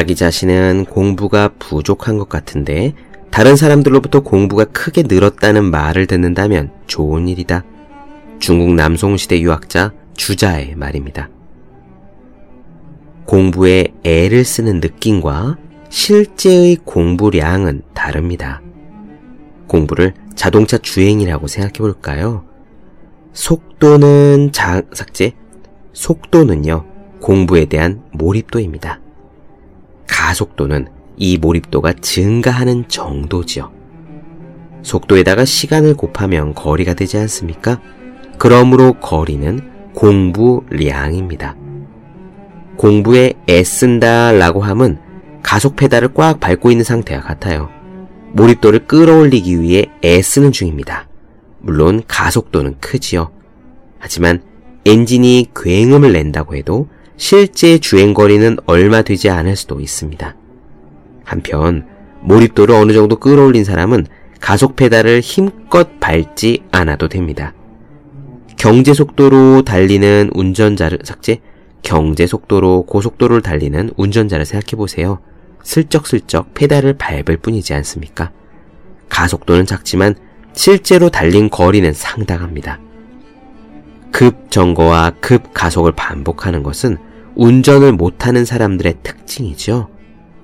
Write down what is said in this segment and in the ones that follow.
자기 자신은 공부가 부족한 것 같은데 다른 사람들로부터 공부가 크게 늘었다는 말을 듣는다면 좋은 일이다. 중국 남송시대 유학자 주자의 말입니다. 공부에 애를 쓰는 느낌과 실제의 공부량은 다릅니다. 공부를 자동차 주행이라고 생각해 볼까요? 속도는 자, 삭제. 속도는요, 공부에 대한 몰입도입니다. 가속도는 이 몰입도가 증가하는 정도지요. 속도에다가 시간을 곱하면 거리가 되지 않습니까? 그러므로 거리는 공부량입니다. 공부에 애쓴다 라고 함은 가속 페달을 꽉 밟고 있는 상태와 같아요. 몰입도를 끌어올리기 위해 애쓰는 중입니다. 물론 가속도는 크지요. 하지만 엔진이 굉음을 낸다고 해도 실제 주행거리는 얼마 되지 않을 수도 있습니다. 한편 몰입도를 어느 정도 끌어올린 사람은 가속 페달을 힘껏 밟지 않아도 됩니다. 경제 속도로 달리는 운전자를 삭제, 경제 속도로 고속도로를 달리는 운전자를 생각해 보세요. 슬쩍슬쩍 페달을 밟을 뿐이지 않습니까? 가속도는 작지만 실제로 달린 거리는 상당합니다. 급 정거와 급 가속을 반복하는 것은 운전을 못하는 사람들의 특징이죠.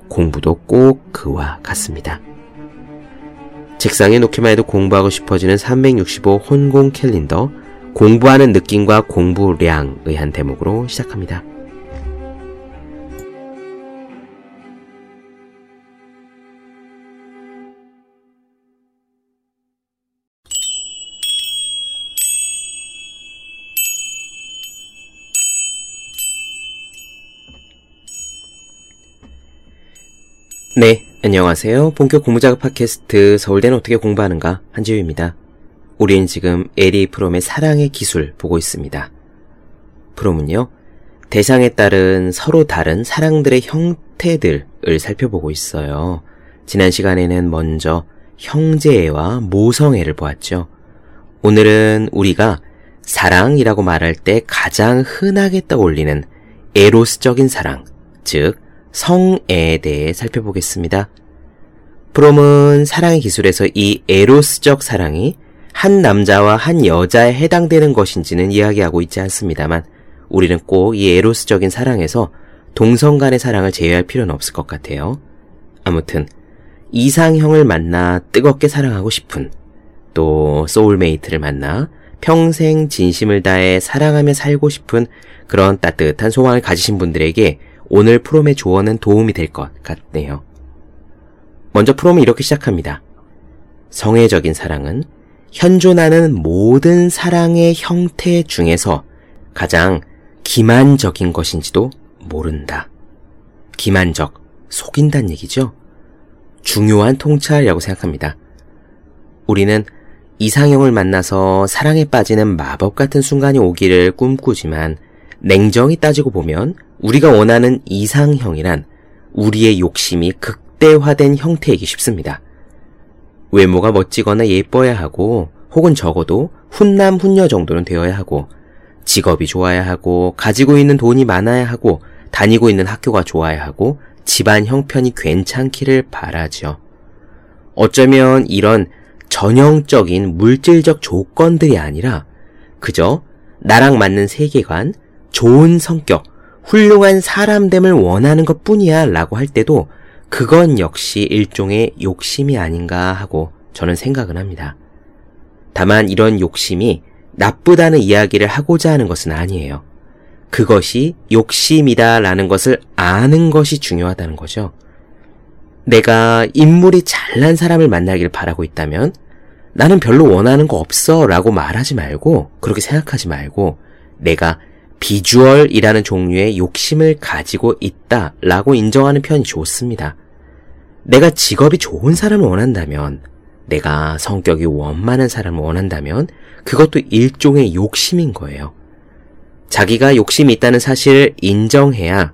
공부도 꼭 그와 같습니다. 책상에 놓기만 해도 공부하고 싶어지는 365 혼공 캘린더 공부하는 느낌과 공부량의 한 대목으로 시작합니다. 네, 안녕하세요. 본격 공부작업 팟캐스트 서울대는 어떻게 공부하는가 한지우입니다. 우리는 지금 에리 프롬의 사랑의 기술 보고 있습니다. 프롬은요, 대상에 따른 서로 다른 사랑들의 형태들을 살펴보고 있어요. 지난 시간에는 먼저 형제애와 모성애를 보았죠. 오늘은 우리가 사랑이라고 말할 때 가장 흔하게 떠올리는 에로스적인 사랑, 즉 성애에 대해 살펴보겠습니다. 프롬은 사랑의 기술에서 이 에로스적 사랑이 한 남자와 한 여자에 해당되는 것인지는 이야기하고 있지 않습니다만 우리는 꼭 이 에로스적인 사랑에서 동성 간의 사랑을 제외할 필요는 없을 것 같아요. 아무튼 이상형을 만나 뜨겁게 사랑하고 싶은 또 소울메이트를 만나 평생 진심을 다해 사랑하며 살고 싶은 그런 따뜻한 소망을 가지신 분들에게 오늘 프롬의 조언은 도움이 될 것 같네요. 먼저 프롬은 이렇게 시작합니다. 성애적인 사랑은 현존하는 모든 사랑의 형태 중에서 가장 기만적인 것인지도 모른다. 기만적, 속인다는 얘기죠. 중요한 통찰이라고 생각합니다. 우리는 이상형을 만나서 사랑에 빠지는 마법 같은 순간이 오기를 꿈꾸지만 냉정히 따지고 보면 우리가 원하는 이상형이란 우리의 욕심이 극대화된 형태이기 쉽습니다. 외모가 멋지거나 예뻐야 하고 혹은 적어도 훈남 훈녀 정도는 되어야 하고 직업이 좋아야 하고 가지고 있는 돈이 많아야 하고 다니고 있는 학교가 좋아야 하고 집안 형편이 괜찮기를 바라죠. 어쩌면 이런 전형적인 물질적 조건들이 아니라 그저 나랑 맞는 세계관, 좋은 성격, 훌륭한 사람됨을 원하는 것 뿐이야 라고 할 때도 그건 역시 일종의 욕심이 아닌가 하고 저는 생각을 합니다. 다만 이런 욕심이 나쁘다는 이야기를 하고자 하는 것은 아니에요. 그것이 욕심이다 라는 것을 아는 것이 중요하다는 거죠. 내가 인물이 잘난 사람을 만나길 바라고 있다면 나는 별로 원하는 거 없어 라고 말하지 말고 그렇게 생각하지 말고 내가 비주얼이라는 종류의 욕심을 가지고 있다 라고 인정하는 편이 좋습니다. 내가 직업이 좋은 사람을 원한다면, 내가 성격이 원만한 사람을 원한다면, 그것도 일종의 욕심인 거예요. 자기가 욕심이 있다는 사실을 인정해야,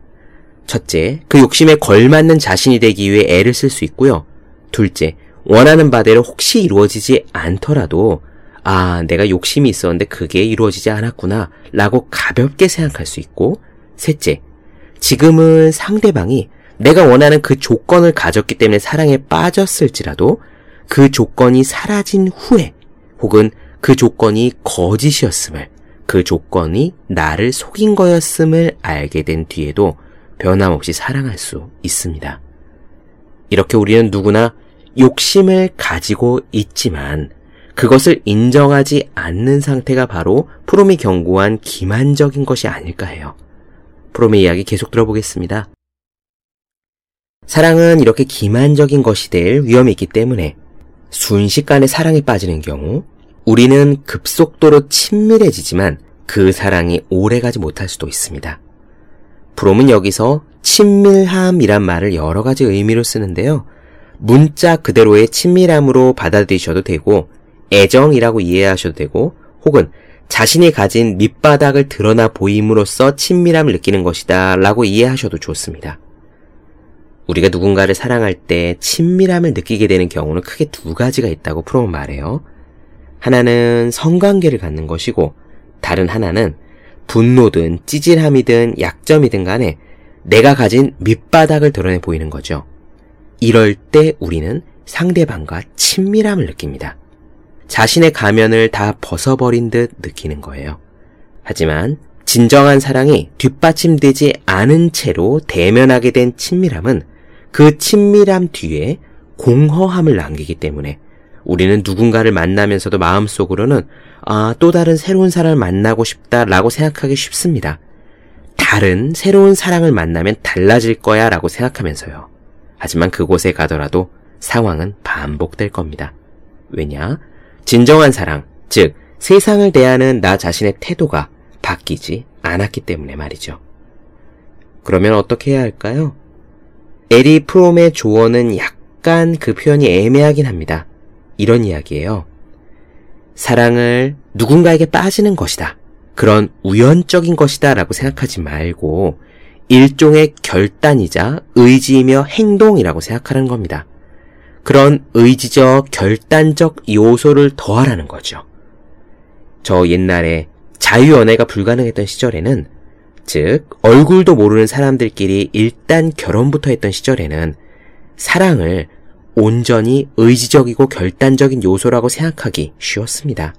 첫째, 그 욕심에 걸맞는 자신이 되기 위해 애를 쓸 수 있고요. 둘째, 원하는 바대로 혹시 이루어지지 않더라도 아, 내가 욕심이 있었는데 그게 이루어지지 않았구나. 라고 가볍게 생각할 수 있고, 셋째, 지금은 상대방이 내가 원하는 그 조건을 가졌기 때문에 사랑에 빠졌을지라도 그 조건이 사라진 후에 혹은 그 조건이 거짓이었음을 그 조건이 나를 속인 거였음을 알게 된 뒤에도 변함없이 사랑할 수 있습니다. 이렇게 우리는 누구나 욕심을 가지고 있지만 그것을 인정하지 않는 상태가 바로 프롬이 경고한 기만적인 것이 아닐까 해요. 프롬의 이야기 계속 들어보겠습니다. 사랑은 이렇게 기만적인 것이 될 위험이 있기 때문에 순식간에 사랑에 빠지는 경우 우리는 급속도로 친밀해지지만 그 사랑이 오래가지 못할 수도 있습니다. 브롬은 여기서 친밀함이란 말을 여러 가지 의미로 쓰는데요. 문자 그대로의 친밀함으로 받아들이셔도 되고 애정이라고 이해하셔도 되고 혹은 자신이 가진 밑바닥을 드러나 보임으로써 친밀함을 느끼는 것이다 라고 이해하셔도 좋습니다. 우리가 누군가를 사랑할 때 친밀함을 느끼게 되는 경우는 크게 두 가지가 있다고 프롬은 말해요. 하나는 성관계를 갖는 것이고 다른 하나는 분노든 찌질함이든 약점이든 간에 내가 가진 밑바닥을 드러내 보이는 거죠. 이럴 때 우리는 상대방과 친밀함을 느낍니다. 자신의 가면을 다 벗어버린 듯 느끼는 거예요. 하지만 진정한 사랑이 뒷받침되지 않은 채로 대면하게 된 친밀함은 그 친밀함 뒤에 공허함을 남기기 때문에 우리는 누군가를 만나면서도 마음속으로는 아, 또 다른 새로운 사람을 만나고 싶다라고 생각하기 쉽습니다. 다른 새로운 사랑을 만나면 달라질 거야 라고 생각하면서요. 하지만 그곳에 가더라도 상황은 반복될 겁니다. 왜냐? 진정한 사랑, 즉, 세상을 대하는 나 자신의 태도가 바뀌지 않았기 때문에 말이죠. 그러면 어떻게 해야 할까요? 에리 프롬의 조언은 약간 그 표현이 애매하긴 합니다. 이런 이야기예요. 사랑을 누군가에게 빠지는 것이다. 그런 우연적인 것이다 라고 생각하지 말고 일종의 결단이자 의지이며 행동이라고 생각하는 겁니다. 그런 의지적, 결단적 요소를 더하라는 거죠. 저 옛날에 자유연애가 불가능했던 시절에는 즉 얼굴도 모르는 사람들끼리 일단 결혼부터 했던 시절에는 사랑을 온전히 의지적이고 결단적인 요소라고 생각하기 쉬웠습니다.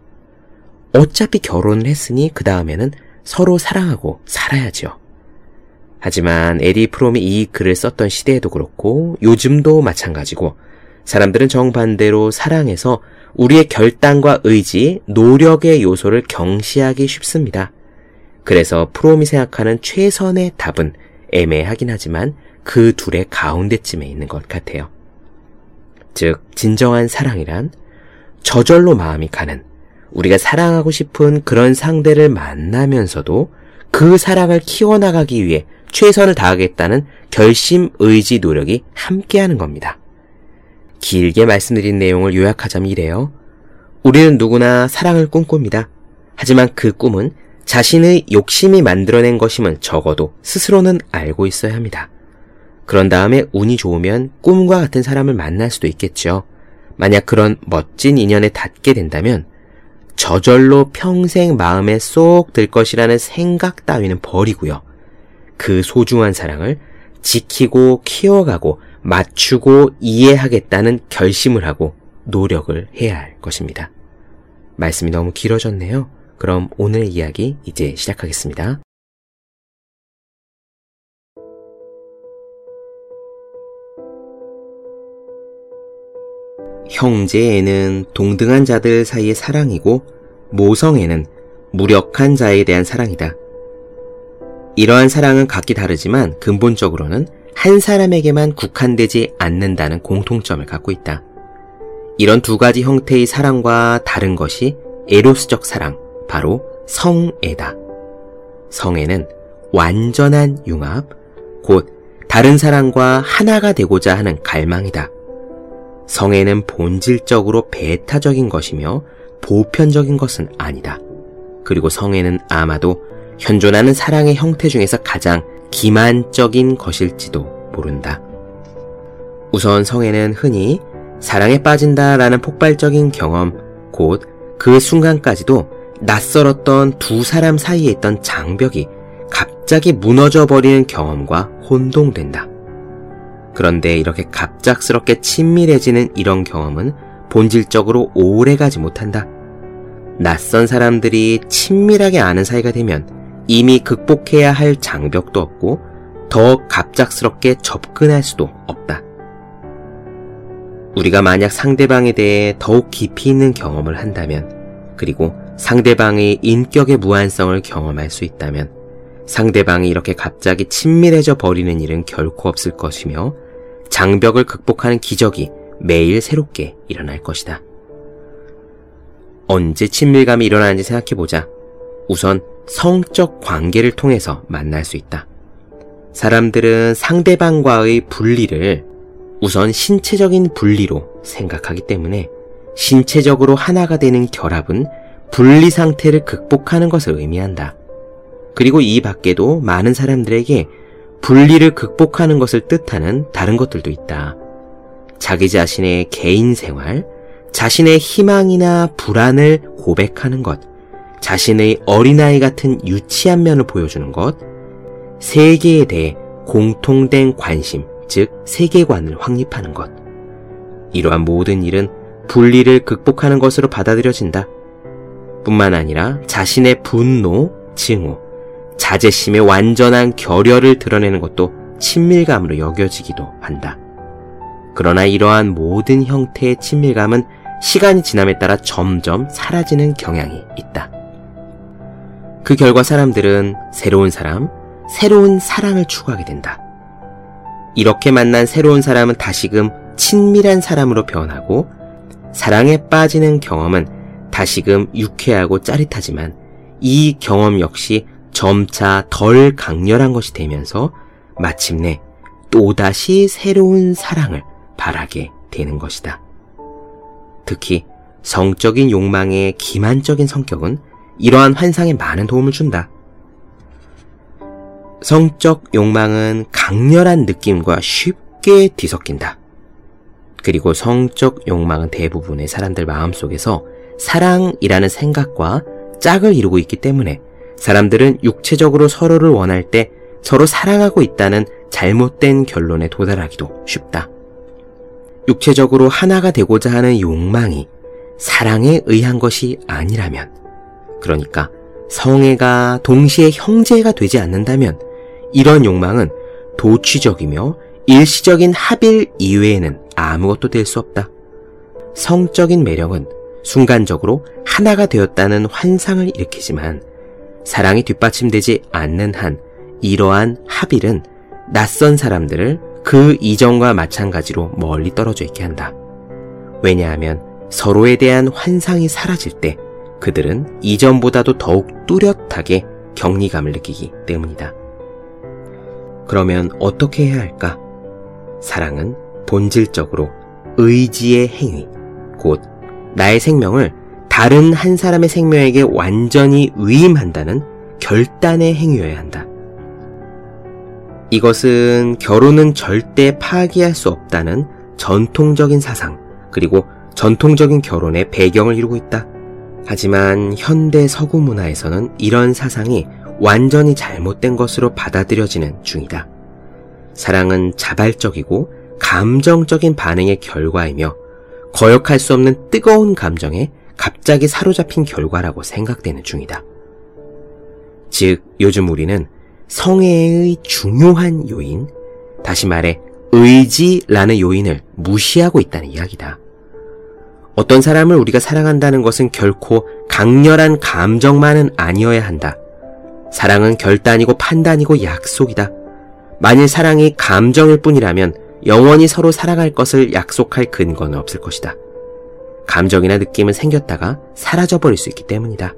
어차피 결혼을 했으니 그 다음에는 서로 사랑하고 살아야죠. 하지만 에디 프롬이 이 글을 썼던 시대에도 그렇고 요즘도 마찬가지고 사람들은 정반대로 사랑해서 우리의 결단과 의지, 노력의 요소를 경시하기 쉽습니다. 그래서 프롬이 생각하는 최선의 답은 애매하긴 하지만 그 둘의 가운데쯤에 있는 것 같아요. 즉, 진정한 사랑이란 저절로 마음이 가는 우리가 사랑하고 싶은 그런 상대를 만나면서도 그 사랑을 키워나가기 위해 최선을 다하겠다는 결심, 의지, 노력이 함께하는 겁니다. 길게 말씀드린 내용을 요약하자면 이래요. 우리는 누구나 사랑을 꿈꿉니다. 하지만 그 꿈은 자신의 욕심이 만들어낸 것임을 적어도 스스로는 알고 있어야 합니다. 그런 다음에 운이 좋으면 꿈과 같은 사람을 만날 수도 있겠죠. 만약 그런 멋진 인연에 닿게 된다면 저절로 평생 마음에 쏙 들 것이라는 생각 따위는 버리고요. 그 소중한 사랑을 지키고 키워가고 맞추고 이해하겠다는 결심을 하고 노력을 해야 할 것입니다. 말씀이 너무 길어졌네요. 그럼 오늘의 이야기 이제 시작하겠습니다. 형제에는 동등한 자들 사이의 사랑이고 모성에는 무력한 자에 대한 사랑이다. 이러한 사랑은 각기 다르지만 근본적으로는 한 사람에게만 국한되지 않는다는 공통점을 갖고 있다. 이런 두 가지 형태의 사랑과 다른 것이 에로스적 사랑, 바로 성애다. 성애는 완전한 융합, 곧 다른 사람과 하나가 되고자 하는 갈망이다. 성애는 본질적으로 배타적인 것이며 보편적인 것은 아니다. 그리고 성애는 아마도 현존하는 사랑의 형태 중에서 가장 기만적인 것일지도 모른다. 우선 성애는 흔히 사랑에 빠진다 라는 폭발적인 경험, 곧 그 순간까지도 낯설었던 두 사람 사이에 있던 장벽이 갑자기 무너져 버리는 경험과 혼동된다. 그런데 이렇게 갑작스럽게 친밀해지는 이런 경험은 본질적으로 오래 가지 못한다. 낯선 사람들이 친밀하게 아는 사이가 되면 이미 극복해야 할 장벽도 없고 더 갑작스럽게 접근할 수도 없다. 우리가 만약 상대방에 대해 더욱 깊이 있는 경험을 한다면, 그리고 상대방의 인격의 무한성을 경험할 수 있다면, 상대방이 이렇게 갑자기 친밀해져 버리는 일은 결코 없을 것이며, 장벽을 극복하는 기적이 매일 새롭게 일어날 것이다. 언제 친밀감이 일어나는지 생각해보자. 우선 성적 관계를 통해서 만날 수 있다. 사람들은 상대방과의 분리를 우선 신체적인 분리로 생각하기 때문에 신체적으로 하나가 되는 결합은 분리 상태를 극복하는 것을 의미한다. 그리고 이 밖에도 많은 사람들에게 분리를 극복하는 것을 뜻하는 다른 것들도 있다. 자기 자신의 개인 생활, 자신의 희망이나 불안을 고백하는 것, 자신의 어린아이 같은 유치한 면을 보여주는 것, 세계에 대해 공통된 관심, 즉 세계관을 확립하는 것. 이러한 모든 일은 분리를 극복하는 것으로 받아들여진다. 뿐만 아니라 자신의 분노, 증오, 자제심의 완전한 결여를 드러내는 것도 친밀감으로 여겨지기도 한다. 그러나 이러한 모든 형태의 친밀감은 시간이 지남에 따라 점점 사라지는 경향이 있다. 그 결과 사람들은 새로운 사람, 새로운 사랑을 추구하게 된다. 이렇게 만난 새로운 사람은 다시금 친밀한 사람으로 변하고 사랑에 빠지는 경험은 다시금 유쾌하고 짜릿하지만 이 경험 역시 점차 덜 강렬한 것이 되면서 마침내 또다시 새로운 사랑을 바라게 되는 것이다. 특히 성적인 욕망의 기만적인 성격은 이러한 환상에 많은 도움을 준다. 성적 욕망은 강렬한 느낌과 쉽게 뒤섞인다. 그리고 성적 욕망은 대부분의 사람들 마음속에서 사랑이라는 생각과 짝을 이루고 있기 때문에 사람들은 육체적으로 서로를 원할 때 서로 사랑하고 있다는 잘못된 결론에 도달하기도 쉽다. 육체적으로 하나가 되고자 하는 욕망이 사랑에 의한 것이 아니라면, 그러니까 성애가 동시에 형제가 되지 않는다면 이런 욕망은 도취적이며 일시적인 합일 이외에는 아무것도 될 수 없다. 성적인 매력은 순간적으로 하나가 되었다는 환상을 일으키지만 사랑이 뒷받침되지 않는 한 이러한 합일은 낯선 사람들을 그 이전과 마찬가지로 멀리 떨어져 있게 한다. 왜냐하면 서로에 대한 환상이 사라질 때 그들은 이전보다도 더욱 뚜렷하게 격리감을 느끼기 때문이다. 그러면 어떻게 해야 할까? 사랑은 본질적으로 의지의 행위, 곧 나의 생명을 다른 한 사람의 생명에게 완전히 위임한다는 결단의 행위여야 한다. 이것은 결혼은 절대 파기할 수 없다는 전통적인 사상, 그리고 전통적인 결혼의 배경을 이루고 있다. 하지만 현대 서구 문화에서는 이런 사상이 완전히 잘못된 것으로 받아들여지는 중이다. 사랑은 자발적이고 감정적인 반응의 결과이며 거역할 수 없는 뜨거운 감정에 갑자기 사로잡힌 결과라고 생각되는 중이다. 즉, 요즘 우리는 성애의 중요한 요인, 다시 말해 의지라는 요인을 무시하고 있다는 이야기다. 어떤 사람을 우리가 사랑한다는 것은 결코 강렬한 감정만은 아니어야 한다. 사랑은 결단이고 판단이고 약속이다. 만일 사랑이 감정일 뿐이라면 영원히 서로 살아갈 것을 약속할 근거는 없을 것이다. 감정이나 느낌은 생겼다가 사라져버릴 수 있기 때문이다.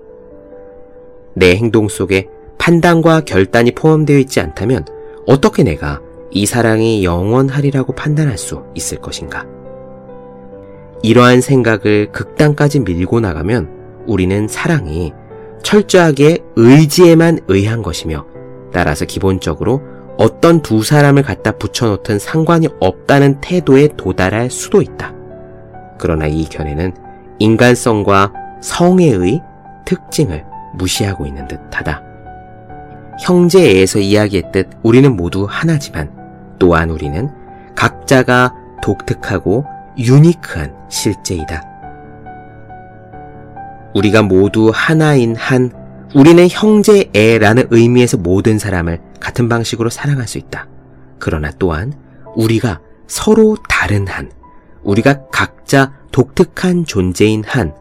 내 행동 속에 판단과 결단이 포함되어 있지 않다면 어떻게 내가 이 사랑이 영원하리라고 판단할 수 있을 것인가? 이러한 생각을 극단까지 밀고 나가면 우리는 사랑이 철저하게 의지에만 의한 것이며 따라서 기본적으로 어떤 두 사람을 갖다 붙여놓든 상관이 없다는 태도에 도달할 수도 있다. 그러나 이 견해는 인간성과 성애의 특징을 무시하고 있는 듯하다. 형제에서 이야기했듯 우리는 모두 하나지만 또한 우리는 각자가 독특하고 유니크한 실제이다. 우리가 모두 하나인 한, 우리는 형제애라는 의미에서 모든 사람을 같은 방식으로 사랑할 수 있다. 그러나 또한 우리가 서로 다른 한, 우리가 각자 독특한 존재인 한,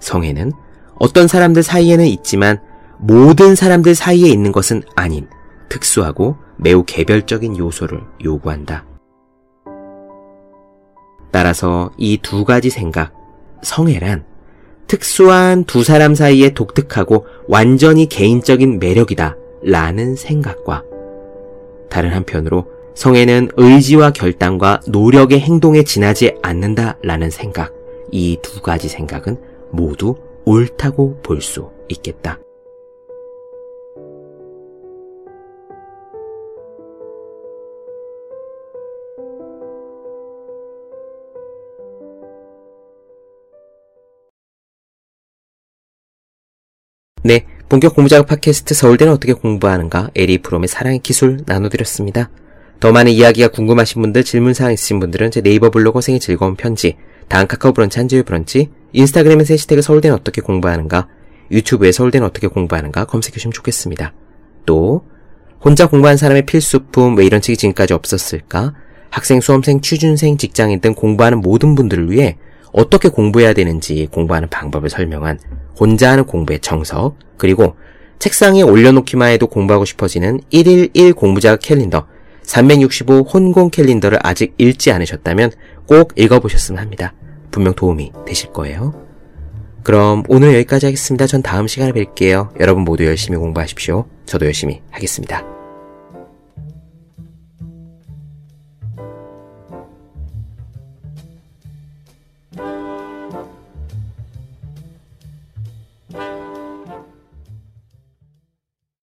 성에는 어떤 사람들 사이에는 있지만 모든 사람들 사이에 있는 것은 아닌 특수하고 매우 개별적인 요소를 요구한다. 따라서 이 두 가지 생각, 성애란 특수한 두 사람 사이의 독특하고 완전히 개인적인 매력이다 라는 생각과 다른 한편으로 성애는 의지와 결단과 노력의 행동에 지나지 않는다 라는 생각, 이 두 가지 생각은 모두 옳다고 볼 수 있겠다. 네, 본격 공부작업 팟캐스트 서울대는 어떻게 공부하는가 에리 프롬의 사랑의 기술 나눠드렸습니다. 더 많은 이야기가 궁금하신 분들, 질문사항 있으신 분들은 제 네이버 블로그 생의 즐거운 편지, 다음 카카오 브런치 한지우 브런치, 인스타그램에서 해시태그 서울대는 어떻게 공부하는가, 유튜브에 서울대는 어떻게 공부하는가 검색해주시면 좋겠습니다. 또 혼자 공부한 사람의 필수품 왜 이런 책이 지금까지 없었을까? 학생, 수험생, 취준생, 직장인 등 공부하는 모든 분들을 위해 어떻게 공부해야 되는지 공부하는 방법을 설명한 혼자 하는 공부의 정석, 그리고 책상에 올려놓기만 해도 공부하고 싶어지는 1일 1 공부자극 캘린더, 365 혼공 캘린더를 아직 읽지 않으셨다면 꼭 읽어보셨으면 합니다. 분명 도움이 되실 거예요. 그럼 오늘 여기까지 하겠습니다. 전 다음 시간에 뵐게요. 여러분 모두 열심히 공부하십시오. 저도 열심히 하겠습니다.